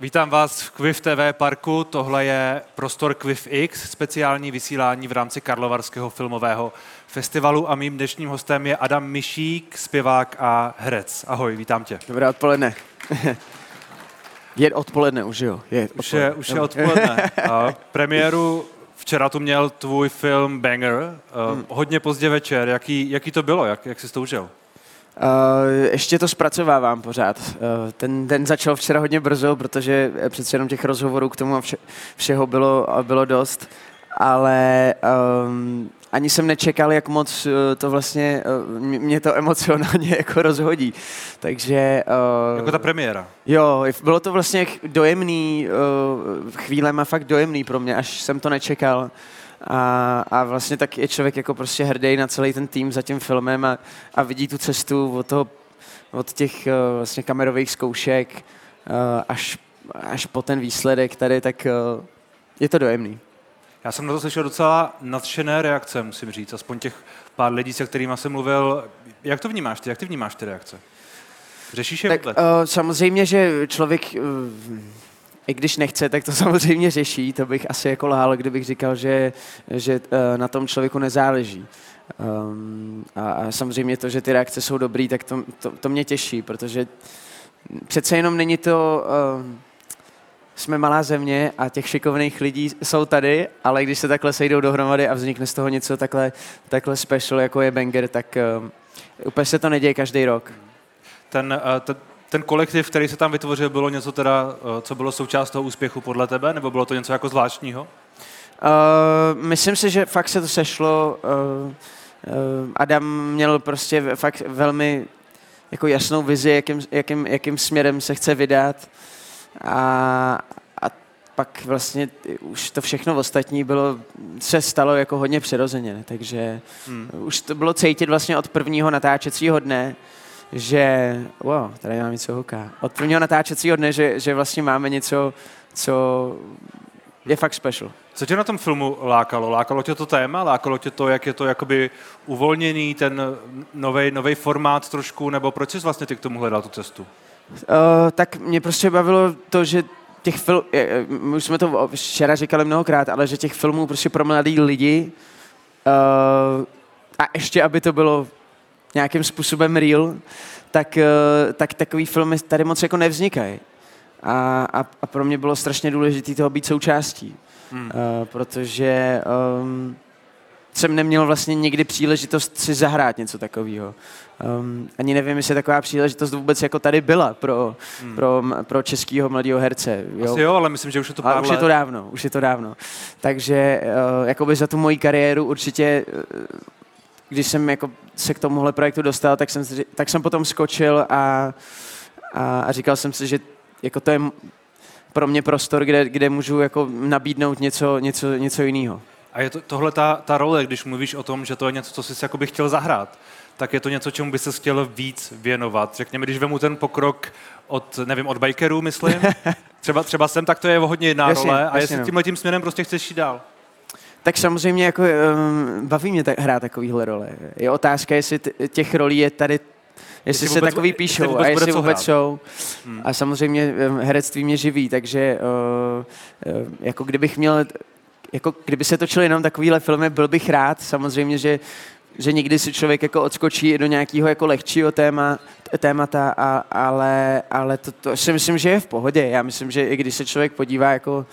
Vítám vás v Quiv TV parku. Tohle je prostor Quiv X, speciální vysílání v rámci Karlovarského filmového festivalu a mým dnešním hostem je Adam Mišík, zpěvák a herec. Ahoj, vítám tě. Dobré odpoledne. je odpoledne už, jo? Je odpoledne. Už je, už je odpoledne. A premiéru včera tu měl tvůj film Banger, uh, hmm. hodně pozdě večer. Jaký, jaký to bylo? Jak, jak jsi to užil? Uh, ještě to zpracovávám pořád. Uh, ten den začal včera hodně brzo, protože přece jenom těch rozhovorů k tomu a vše, všeho bylo, bylo dost, ale um, ani jsem nečekal, jak moc to vlastně mě to emocionálně jako rozhodí. Takže... Uh, jako ta premiéra. Jo, bylo to vlastně dojemný, uh, chvílema fakt dojemný pro mě, až jsem to nečekal. A, a vlastně tak je člověk jako prostě hrdý na celý ten tým za tím filmem a, a vidí tu cestu od, toho, od těch uh, vlastně kamerových zkoušek uh, až, až po ten výsledek tady, tak uh, je to dojemný. Já jsem na to slyšel docela nadšené reakce, musím říct, aspoň těch pár lidí, se kterými jsem mluvil. Jak to vnímáš ty? Jak ty vnímáš ty reakce? Řešíš je tak, uh, samozřejmě, že člověk uh, i když nechce, tak to samozřejmě řeší. To bych asi jako lhal, kdybych říkal, že, že eh, na tom člověku nezáleží. Um, a, a samozřejmě to, že ty reakce jsou dobrý, tak to, to, to mě těší, protože přece jenom není to... Uh, jsme malá země a těch šikovných lidí jsou tady, ale když se takhle sejdou dohromady a vznikne z toho něco takhle, takhle special, jako je Banger, tak uh, úplně se to neděje každý rok. Ten, uh, ten, ten kolektiv, který se tam vytvořil, bylo něco teda, eh, co bylo součást toho úspěchu podle tebe, nebo bylo to něco jako zvláštního? Uh, myslím si, že fakt se to sešlo. Uh, uh, Adam měl prostě fakt velmi jako jasnou vizi, jakým, jakým, jakým směrem se chce vydat. A, a pak vlastně už to všechno ostatní bylo, se stalo jako hodně přirozeně, takže hmm. už to bylo cítit vlastně od prvního natáčecího dne, že, wow, tady mám něco huká. Od prvního natáčecího dne, že, že vlastně máme něco, co je fakt special. Co tě na tom filmu lákalo? Lákalo tě to téma? Lákalo tě to, jak je to jakoby uvolněný, ten nový formát trošku, nebo proč jsi vlastně ty k tomu hledal tu cestu? Uh, tak mě prostě bavilo to, že těch filmů, my už jsme to včera říkali mnohokrát, ale že těch filmů prostě pro mladý lidi uh, a ještě, aby to bylo nějakým způsobem real, tak, eh, tak takový filmy tady moc jako nevznikají. A, a, a pro mě bylo strašně důležité toho být součástí. Hmm. Uh, protože um, jsem neměl vlastně nikdy příležitost si zahrát něco takového. Um, ani nevím, jestli taková příležitost vůbec jako tady byla pro, hmm. pro, pro českého mladého herce. Jo? Asi jo, ale myslím, že už je to pár už je to dávno, už je to dávno. Takže uh, jakoby za tu moji kariéru určitě uh, když jsem jako se k tomuhle projektu dostal, tak jsem, tak jsem potom skočil a, a, a říkal jsem si, že jako to je pro mě prostor, kde, kde můžu jako nabídnout něco, něco, něco jiného. A je to, tohle ta, ta role, když mluvíš o tom, že to je něco, co jsi by chtěl zahrát, tak je to něco, čemu by se chtěl víc věnovat. Řekněme, když vemu ten pokrok od, nevím, od bikerů, myslím, třeba, třeba jsem, tak to je hodně jiná jasně, role a jasně, jestli no. tímhle tím směrem prostě chceš jít dál. Tak samozřejmě jako um, baví mě tak, hrát takovýhle role. Je otázka, jestli těch rolí je tady jestli, jestli se vůbec, takový píšou jestli a jestli vůbec jsou. Hmm. A samozřejmě um, herectví mě živí, takže uh, uh, jako kdybych měl, jako kdyby se točily jenom takovýhle filmy, byl bych rád. Samozřejmě, že že někdy si člověk jako odskočí do nějakého jako lehčího téma, témata, a, ale, ale to, to si myslím, že je v pohodě. Já myslím, že i když se člověk podívá jako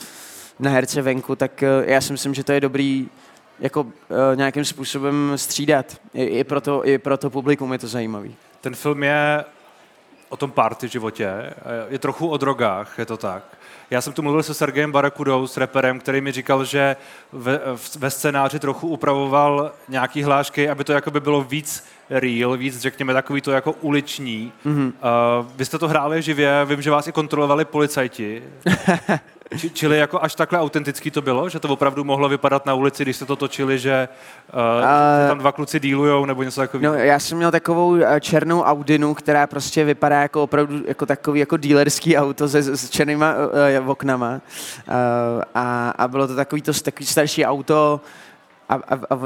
na herce venku, tak eh, já si myslím, že to je dobrý jako uh, nějakým způsobem střídat. I, i, pro to, I pro to publikum je to zajímavý. Ten film je o tom party životě, eh, je trochu o drogách, je to tak. Já jsem tu mluvil se Sergejem Barakudou, s reperem, který mi říkal, že ve, ve scénáři trochu upravoval nějaký hlášky, aby to jakoby bylo víc real, víc, řekněme, takový to jako uliční. Mm-hmm. Uh, vy jste to hráli živě, vím, že vás i kontrolovali policajti. Či, čili jako až takhle autentický to bylo, že to opravdu mohlo vypadat na ulici, když jste to točili, že uh, uh, tam dva kluci dílujou nebo něco takového? No, já jsem měl takovou eh, černou Audinu, která prostě vypadá jako opravdu jako takový jako dealerský auto se, s černýma uh, oknama. Uh, a, a bylo to takový to takový starší auto a, a, a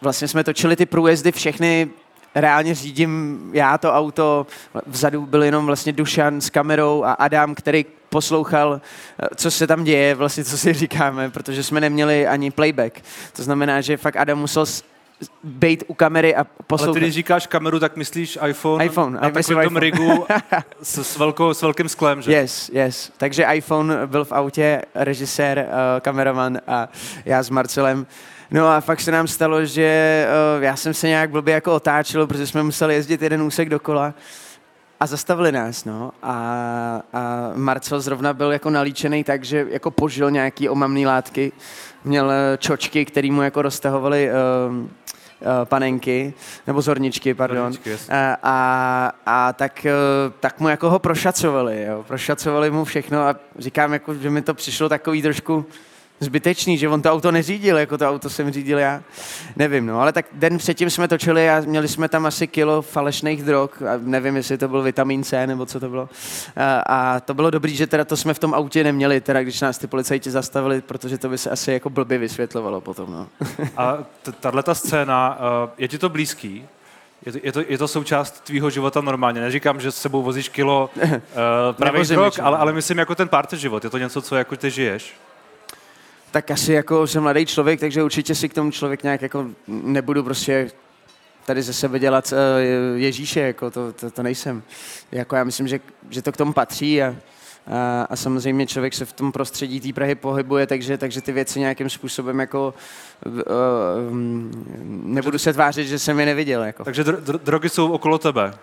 vlastně jsme točili ty průjezdy všechny reálně řídím já to auto, vzadu byl jenom vlastně Dušan s kamerou a Adam, který poslouchal, eh, co se tam děje, vlastně co si říkáme, protože jsme neměli ani playback. To znamená, že fakt Adam musel být u kamery a poslouchat. Ale ty, když říkáš kameru, tak myslíš iPhone, iPhone na takovém tom rigu s, s, velkou, s velkým sklem, že? Yes, yes. Takže iPhone byl v autě, režisér, uh, kameraman a já s Marcelem. No a fakt se nám stalo, že uh, já jsem se nějak blbě jako otáčel, protože jsme museli jezdit jeden úsek dokola a zastavili nás, no. A, a Marcel zrovna byl jako nalíčený tak, že jako požil nějaký omamný látky. Měl eh, čočky, který mu jako roztahovali uh, Eh, panenky, nebo zorničky, pardon. Zorničky, a, a, a tak, eh, tak mu jako ho prošacovali, jo. prošacovali mu všechno a říkám, jako, že mi to přišlo takový trošku, zbytečný, že on to auto neřídil, jako to auto jsem řídil já. Nevím, no, ale tak den předtím jsme točili a měli jsme tam asi kilo falešných drog a nevím, jestli to byl vitamin C nebo co to bylo. A, a to bylo dobrý, že teda to jsme v tom autě neměli, teda když nás ty policajti zastavili, protože to by se asi jako blbě vysvětlovalo potom, no. A tahle ta scéna, uh, je ti to blízký? Je to, je, to, je to součást tvýho života normálně. Neříkám, že s sebou vozíš kilo uh, pravých drog, ale, ale myslím jako ten party život. Je to něco, co jako ty žiješ? Tak asi jako jsem mladý člověk, takže určitě si k tomu člověk nějak jako nebudu prostě tady ze sebe dělat uh, Ježíše, jako to, to, to nejsem. Jako já myslím, že, že to k tomu patří a, a, a samozřejmě člověk se v tom prostředí té Prahy pohybuje, takže, takže ty věci nějakým způsobem jako uh, nebudu se tvářit, že jsem je neviděl. Jako. Takže dro- dro- drogy jsou okolo tebe?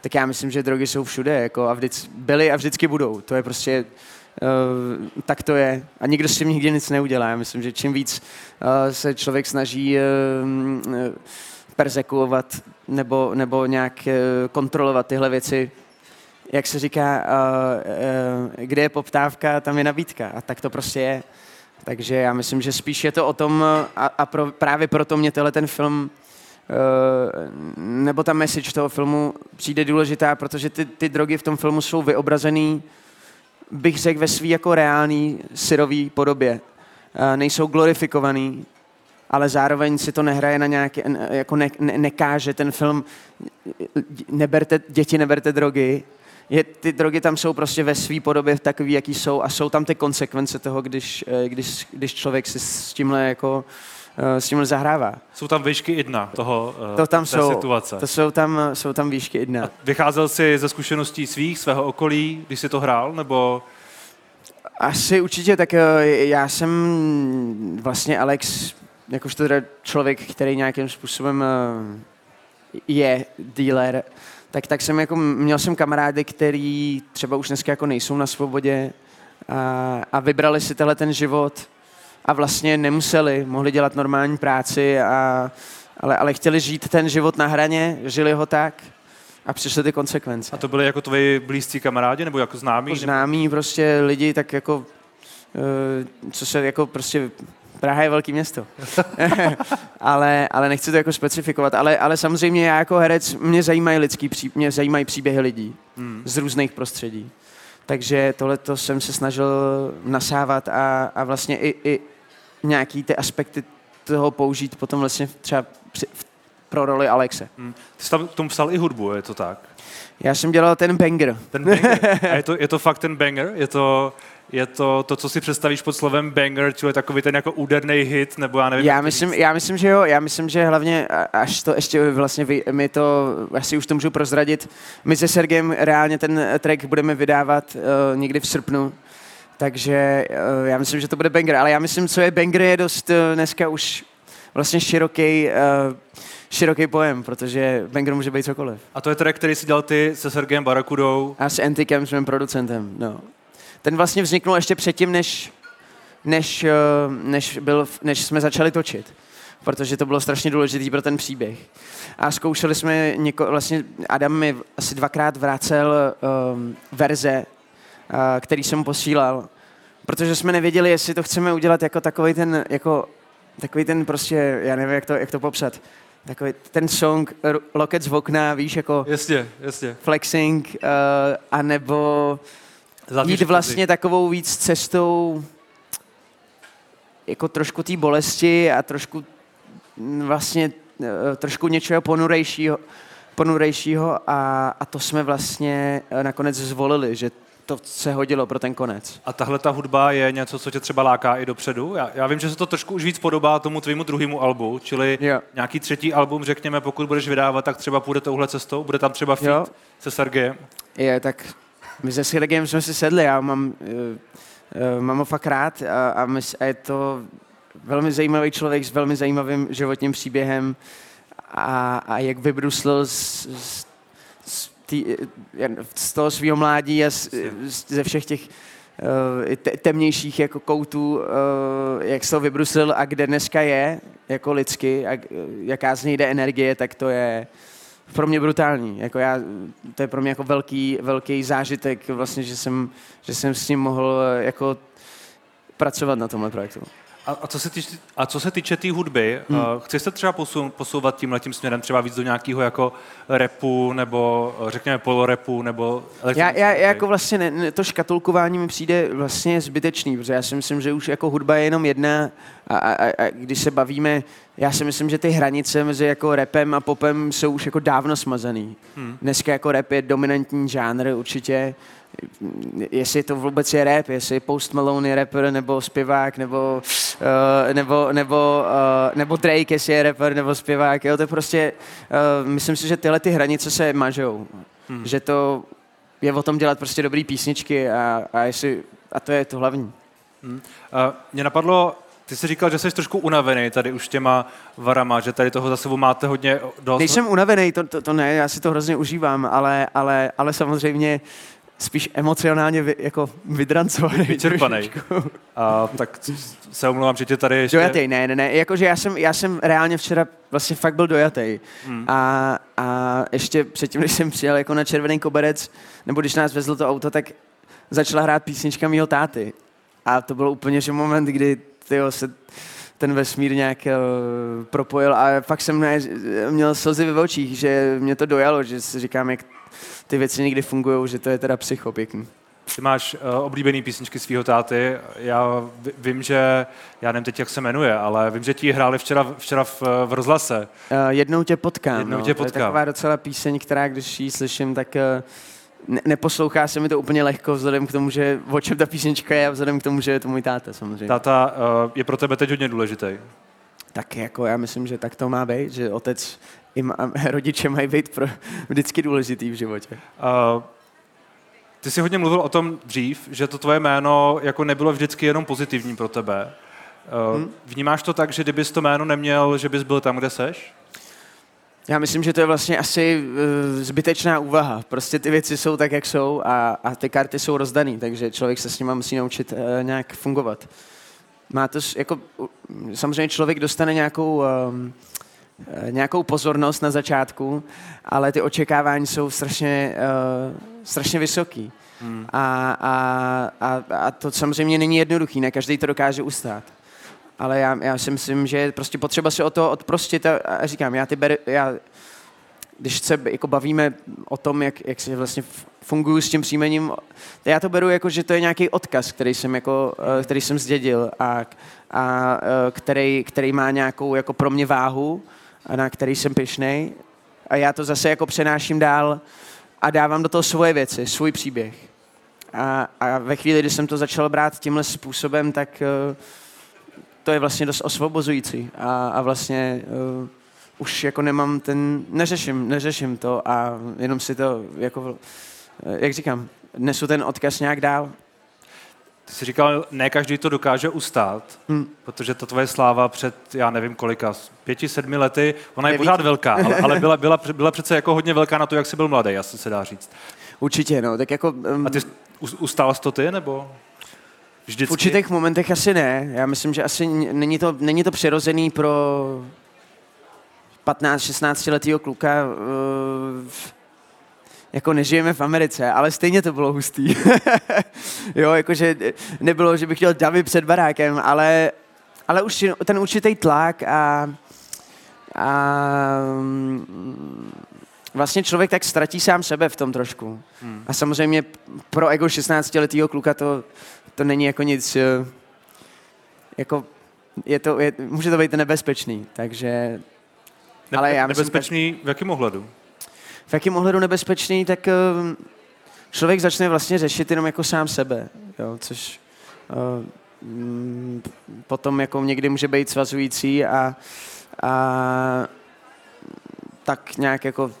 Tak já myslím, že drogy jsou všude jako a vždycky byly a vždycky budou. To je prostě tak to je. A nikdo s tím nikdy nic neudělá. Já myslím, že čím víc uh, se člověk snaží uh, persekuovat nebo, nebo nějak kontrolovat tyhle věci, jak se říká, kde je poptávka, tam je nabídka. A tak to prostě je. Takže já myslím, že spíš je to o tom, a, a pro, právě proto mě tenhle ten film nebo ta message toho filmu přijde důležitá, protože ty, ty drogy v tom filmu jsou vyobrazený bych řekl, ve svý jako reální syrový podobě. Nejsou glorifikovaný, ale zároveň si to nehraje na nějaké, jako ne, ne, nekáže ten film, neberte, děti neberte drogy, je, ty drogy tam jsou prostě ve své podobě takový, jaký jsou a jsou tam ty konsekvence toho, když, eh, když, když člověk si s tímhle jako s tímhle zahrává. Jsou tam výšky jedna toho, uh, to tam té jsou, situace. To jsou tam, jsou tam výšky jedna. A vycházel jsi ze zkušeností svých, svého okolí, když jsi to hrál, nebo... Asi určitě, tak eh, já jsem vlastně Alex, jakožto teda člověk, který nějakým způsobem eh, je dealer, tak, tak jsem jako, měl jsem kamarády, který třeba už dneska jako nejsou na svobodě a, a vybrali si tenhle ten život a vlastně nemuseli, mohli dělat normální práci, a, ale, ale chtěli žít ten život na hraně, žili ho tak a přišly ty konsekvence. A to byly jako tvoji blízcí kamarádi nebo jako známí? Jako známí nebo... prostě lidi, tak jako, uh, co se jako prostě Praha je velké město. ale, ale nechci to jako specifikovat. Ale, ale samozřejmě já jako herec, mě zajímají lidský, pří, mě zajímají příběhy lidí hmm. z různých prostředí. Takže tohle jsem se snažil nasávat a, a vlastně i, i nějaký ty aspekty toho použít potom vlastně třeba při, pro roli Alexe. Hmm. Ty jsi tam k tomu psal i hudbu, je to tak? Já jsem dělal ten banger. Ten banger. A je to, je to fakt ten banger? Je to, je to to, co si představíš pod slovem banger, čili takový ten jako úderný hit, nebo já nevím. Já myslím, já myslím, že jo, já myslím, že hlavně, až to ještě vlastně vy, my to, asi už to můžu prozradit, my se Sergem reálně ten track budeme vydávat uh, někdy v srpnu, takže uh, já myslím, že to bude banger, ale já myslím, co je banger, je dost uh, dneska už vlastně široký, uh, široký pojem, protože banger může být cokoliv. A to je track, který si dělal ty se Sergejem Barakudou? A s Antikem, s mým producentem, no. Ten vlastně vzniknul ještě předtím, než, než, než, byl, než jsme začali točit protože to bylo strašně důležité pro ten příběh. A zkoušeli jsme, něko, vlastně Adam mi asi dvakrát vracel um, verze který jsem posílal, protože jsme nevěděli, jestli to chceme udělat jako takový ten, jako takový ten prostě, já nevím, jak to, jak to popsat, takový ten song Loket z okna, víš, jako jasně, jasně. flexing, uh, anebo Zlatý jít vlastně takovou víc cestou jako trošku té bolesti a trošku vlastně trošku něčeho ponurejšího, ponurejšího a, a to jsme vlastně nakonec zvolili, že to se hodilo pro ten konec. A tahle ta hudba je něco, co tě třeba láká i dopředu? Já, já vím, že se to trošku už víc podobá tomu tvýmu druhému albu, čili jo. nějaký třetí album, řekněme, pokud budeš vydávat, tak třeba půjde touhle cestou? Bude tam třeba feat jo. se Sergejem? Je, tak my se Sergejem jsme si sedli, já mám, uh, uh, mám ho fakt rád a, a, my, a je to velmi zajímavý člověk s velmi zajímavým životním příběhem a, a jak vybruslil z, z tý, z toho svého mládí a z, ze všech těch uh, temnějších jako koutů, uh, jak se to vybrusil a kde dneska je jako lidsky a jaká z něj jde energie, tak to je pro mě brutální. Jako já, to je pro mě jako velký, velký zážitek vlastně, že jsem, že jsem s ním mohl jako pracovat na tomhle projektu. A, a, co se týče, a co se týče té tý hudby, hmm. uh, chceš se třeba posun, posouvat tím letím směrem třeba víc do nějakého jako repu, nebo řekněme polorepu, nebo já, já, já jako vlastně ne, ne, to škatulkování mi přijde vlastně zbytečný, protože já si myslím, že už jako hudba je jenom jedna a, a, a když se bavíme, já si myslím, že ty hranice mezi jako repem a popem jsou už jako dávno smazaný. Hmm. Dneska jako rap je dominantní žánr určitě, jestli to vůbec je rap, jestli Post Malone je rapper, nebo zpěvák, nebo, uh, nebo, nebo, uh, nebo Drake, jestli je rapper, nebo zpěvák, jo, to je prostě, uh, myslím si, že tyhle ty hranice se mažou, hmm. že to je o tom dělat prostě dobrý písničky a, a, jestli, a to je to hlavní. Hmm. Uh, mě napadlo, ty jsi říkal, že jsi trošku unavený tady už těma varama, že tady toho za sebou máte hodně dost. Nejsem unavený, to, to, to ne, já si to hrozně užívám, ale, ale, ale samozřejmě spíš emocionálně vy, jako vydrancovaný. Vyčerpaný. A tak se omlouvám, že tě tady ještě... Dojatý, ne, ne, ne. Jakože já jsem, já jsem reálně včera vlastně fakt byl dojatý. Hmm. A, a ještě předtím, když jsem přijel jako na červený koberec, nebo když nás vezlo to auto, tak začala hrát písnička mýho táty. A to byl úplně že moment, kdy tyjo, se ten vesmír nějak uh, propojil a fakt jsem ne, měl slzy ve očích, že mě to dojalo, že si říkám, jak ty věci někdy fungují, že to je teda psycho pěkný. Ty máš uh, oblíbený písničky svého táty. Já vím, že, já nevím teď, jak se jmenuje, ale vím, že ti hráli včera, včera v, v rozhlase. Uh, jednou tě potkám. Jednou no. tě potkám. To je taková docela píseň, která, když ji slyším, tak uh, ne- neposlouchá se mi to úplně lehko vzhledem k tomu, že o čem ta písnička je a vzhledem k tomu, že je to můj táta samozřejmě. Táta uh, je pro tebe teď hodně důležitý. Tak jako já myslím, že tak to má být, že otec i má, rodiče mají být pro, vždycky důležitý v životě. Uh, ty jsi hodně mluvil o tom dřív, že to tvoje jméno jako nebylo vždycky jenom pozitivní pro tebe. Uh, hmm? Vnímáš to tak, že kdybys to jméno neměl, že bys byl tam, kde seš? Já myslím, že to je vlastně asi uh, zbytečná úvaha. Prostě ty věci jsou tak, jak jsou a, a ty karty jsou rozdaný, takže člověk se s nimi musí naučit uh, nějak fungovat. Má to, jako, samozřejmě člověk dostane nějakou, um, nějakou pozornost na začátku, ale ty očekávání jsou strašně, uh, strašně vysoký. Hmm. A, a, a, a to samozřejmě není jednoduchý, ne každý to dokáže ustát ale já, já si myslím, že je prostě potřeba si o to odprostit a, a říkám, já ty ber, já, když se jako bavíme o tom, jak, jak si vlastně funguji s tím příjmením, já to beru jako, že to je nějaký odkaz, který jsem, jako, eh, který jsem zdědil a, a eh, který, který má nějakou jako pro mě váhu na který jsem pyšnej a já to zase jako přenáším dál a dávám do toho svoje věci, svůj příběh. A, a ve chvíli, kdy jsem to začal brát tímhle způsobem, tak uh, to je vlastně dost osvobozující a, a vlastně uh, už jako nemám ten, neřeším, neřeším to a jenom si to jako, eh, jak říkám, nesu ten odkaz nějak dál. Ty jsi říkal, ne každý to dokáže ustát, hmm. protože to tvoje sláva před, já nevím kolika, pěti, sedmi lety, ona je pořád velká, ale, ale byla, byla, byla přece jako hodně velká na to, jak jsi byl mladý, asi se dá říct. Určitě, no, tak jako... Um, A ty ustál jsi to ty, nebo? Vždycky? V určitých momentech asi ne. Já myslím, že asi není to, není to přirozený pro 15-16 letého kluka. Uh, jako nežijeme v Americe, ale stejně to bylo hustý. jo, jakože nebylo, že bych chtěl davy před barákem, ale, ale už ten určitý tlak a, a mm, vlastně člověk tak ztratí sám sebe v tom trošku. Hmm. A samozřejmě pro ego 16-letého kluka to, to není jako nic, eh, jako je to, je, může to být nebezpečný, takže ale já nebezpečný myslím, v jakém ohledu? V jakém ohledu nebezpečný, tak uh, člověk začne vlastně řešit jenom jako sám sebe, jo, což uh, potom jako někdy může být svazující a, a tak nějak jako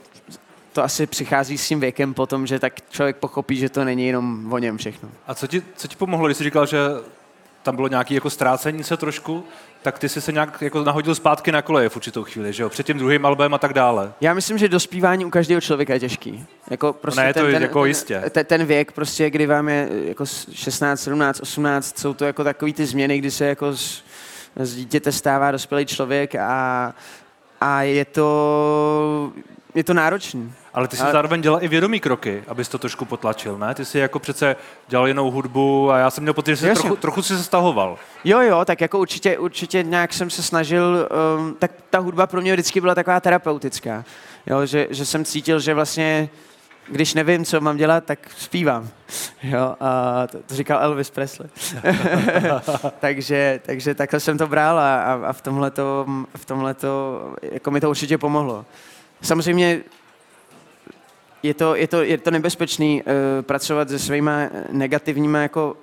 to asi přichází s tím věkem potom, že tak člověk pochopí, že to není jenom o něm všechno. A co ti, co ti pomohlo, když jsi říkal, že tam bylo nějaké jako ztrácení se trošku, tak ty jsi se nějak jako nahodil zpátky na koleje v určitou chvíli, že jo? Před tím druhým albem a tak dále. Já myslím, že dospívání u každého člověka je těžký. Jako prostě ne, ten, to ten, jako ten, jistě. Ten, ten, věk, prostě, kdy vám je jako 16, 17, 18, jsou to jako takový ty změny, kdy se jako z, z dítěte stává dospělý člověk a, a je to, je to náročný. Ale ty jsi ale... zároveň dělal i vědomý kroky, abys to trošku potlačil, ne? Ty jsi jako přece dělal jinou hudbu a já jsem měl pocit, že jsi trochu, trochu si se stahoval. Jo, jo, tak jako určitě, určitě nějak jsem se snažil, um, tak ta hudba pro mě vždycky byla taková terapeutická. Jo, že, že jsem cítil, že vlastně když nevím, co mám dělat, tak zpívám. Jo, a to, to říkal Elvis Presley. takže, takže takhle jsem to bral a, a, a v tomhle to, v tomhleto, jako mi to určitě pomohlo. Samozřejmě je to, je to, je to nebezpečný uh, pracovat se svýma negativníma jako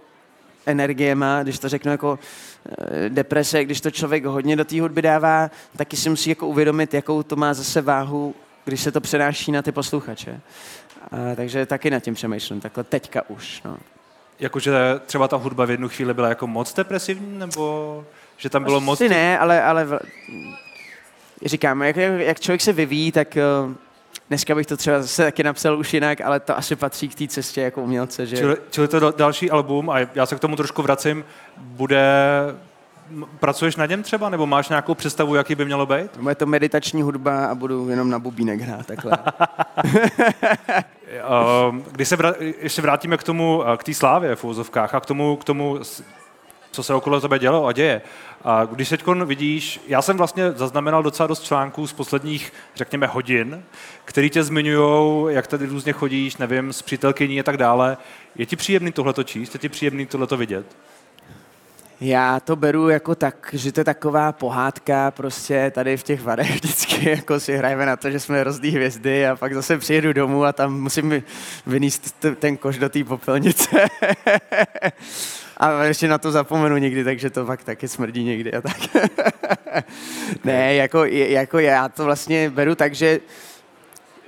energiema, když to řeknu jako uh, deprese, když to člověk hodně do té hudby dává, taky si musí jako uvědomit, jakou to má zase váhu, když se to přenáší na ty posluchače. Uh, takže taky nad tím přemýšlím, takhle teďka už. No. Jakože třeba ta hudba v jednu chvíli byla jako moc depresivní, nebo že tam bylo Asi moc... ne, ale, ale v... říkám, jak, jak člověk se vyvíjí, tak uh, Dneska bych to třeba zase taky napsal už jinak, ale to asi patří k té cestě jako umělce. Že... Čili, čili to další album, a já se k tomu trošku vracím, bude Pracuješ na něm třeba, nebo máš nějakou představu, jaký by mělo být? Je to meditační hudba a budu jenom na bubínek hrát, takhle. Ehm, když se vrát, ještě vrátíme k tomu, k té slávě v úzovkách a k tomu, k tomu co se okolo tebe dělo a děje. A když teď vidíš, já jsem vlastně zaznamenal docela dost článků z posledních, řekněme, hodin, který tě zmiňují, jak tady různě chodíš, nevím, s přítelkyní a tak dále. Je ti příjemný tohleto číst? Je ti příjemný tohleto vidět? Já to beru jako tak, že to je taková pohádka prostě tady v těch varech vždycky jako si hrajeme na to, že jsme rozdý hvězdy a pak zase přijedu domů a tam musím vyníst ten koš do té popelnice. a ještě na to zapomenu někdy, takže to fakt taky smrdí někdy a tak. ne, jako, jako já to vlastně beru tak, že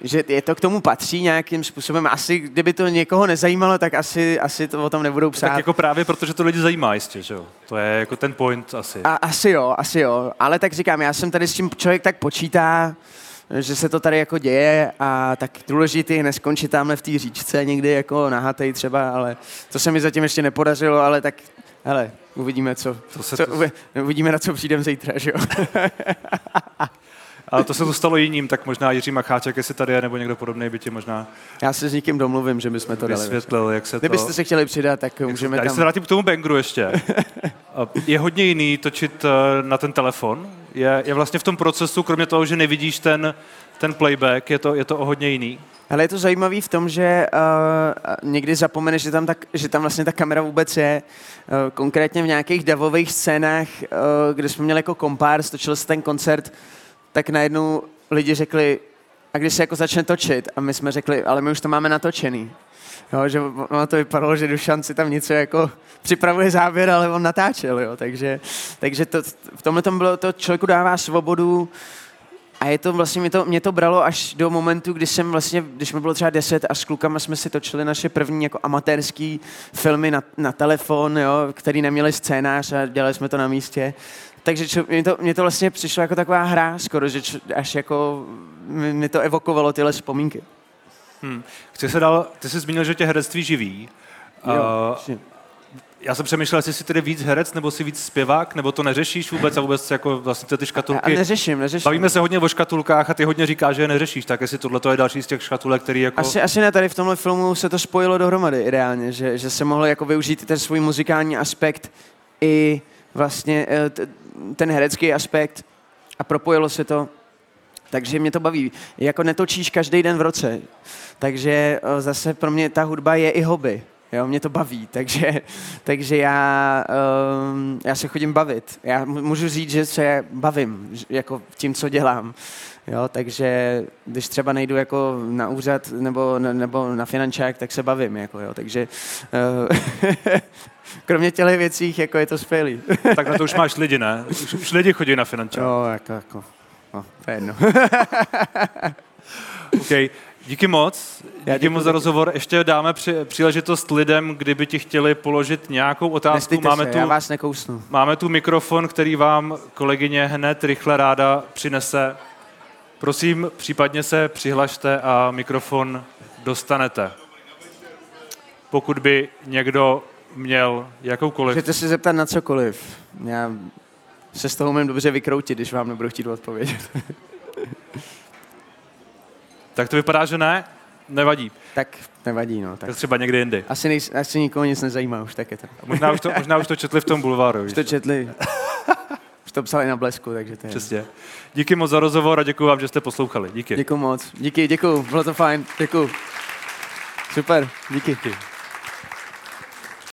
že je to k tomu patří nějakým způsobem. Asi, kdyby to někoho nezajímalo, tak asi, asi to o tom nebudou psát. Tak jako právě protože to lidi zajímá jistě, že jo? To je jako ten point asi. A, asi jo, asi jo. Ale tak říkám, já jsem tady s tím člověk tak počítá, že se to tady jako děje a tak důležitý neskončit tamhle v té říčce někdy jako nahatej třeba, ale to se mi zatím ještě nepodařilo, ale tak hele, uvidíme, co, to se co to... uvidíme, na co přijdem zítra, že jo. Ale to se to stalo jiným, tak možná Jiří Macháček, jestli tady je, nebo někdo podobný by tě možná... Já se s někým domluvím, že bychom to dali. Vysvětlil, jak se Kdybyste to... se chtěli přidat, tak můžeme tam... Já se vrátím k tomu Bangru ještě. je hodně jiný točit eh, na ten telefon. Je, je vlastně v tom procesu, kromě toho, že nevidíš ten, ten playback, je to, je to o hodně jiný. Ale je to zajímavé v tom, že uh, někdy zapomeneš, že tam, tak, že tam vlastně ta kamera vůbec je. Uh, konkrétně v nějakých davových scénách, uh, kde jsme měli jako kompárs, točil se ten koncert, tak najednou lidi řekli, a když se jako začne točit, a my jsme řekli, ale my už to máme natočený. Jo, že ono to vypadalo, že Dušan si tam něco jako připravuje záběr, ale on natáčel, jo, takže, takže to, v tomhle tom bylo, to člověku dává svobodu a je to vlastně, mě to, mě to bralo až do momentu, kdy jsem vlastně, když mi bylo třeba deset a s klukama jsme si točili naše první jako amatérský filmy na, na telefon, jo, který neměli scénář a dělali jsme to na místě, takže čo, mě, to, mě to vlastně přišlo jako taková hra skoro, že čo, až jako mi to evokovalo tyhle vzpomínky. Hmm. Chci se dál, ty jsi zmínil, že tě herectví živí. Jo, uh, já jsem přemýšlel, jestli jsi tedy víc herec, nebo si víc zpěvák, nebo to neřešíš vůbec a vůbec jako vlastně ty škatulky. Já neřeším, neřeším. Bavíme se hodně o škatulkách a ty hodně říkáš, že je neřešíš, tak jestli tohle je další z těch škatulek, který jako... Asi, asi ne, tady v tomhle filmu se to spojilo dohromady ideálně, že, že se mohl jako využít ten svůj muzikální aspekt i vlastně eh, ten herecký aspekt a propojilo se to. Takže mě to baví. Jako netočíš každý den v roce. Takže eh, zase pro mě ta hudba je i hobby. Jo, mě to baví, takže, takže já, um, já se chodím bavit. Já můžu říct, že se bavím jako tím, co dělám. Jo, takže když třeba nejdu jako na úřad nebo, nebo na finančák, tak se bavím. Jako, jo, takže uh, kromě těch věcí, jako je to skvělý. tak na to už máš lidi, ne? Už, už lidi chodí na finančák. Jo, jako, jako no, to je jedno. okay. Díky moc. Já díky moc za rozhovor. Ještě dáme při, příležitost lidem, kdyby ti chtěli položit nějakou otázku. máme se, tu, já vás nekousnu. Máme tu mikrofon, který vám kolegyně hned rychle ráda přinese. Prosím, případně se přihlašte a mikrofon dostanete. Pokud by někdo měl jakoukoliv... Můžete se zeptat na cokoliv. Já se z toho umím dobře vykroutit, když vám nebudu chtít odpovědět. tak to vypadá, že ne? Nevadí. Tak nevadí, no. Tak, tak třeba někdy jindy. Asi, nej, asi nikoho nic nezajímá už, tak je to. Možná už to, možná už to četli v tom bulváru. Už to četli. už to psali na blesku, takže to je. Přesně. Díky moc za rozhovor a děkuji vám, že jste poslouchali. Díky. Děkuji moc. Díky, děkuji. Bylo to fajn. Děkuji. Super. Díky. díky.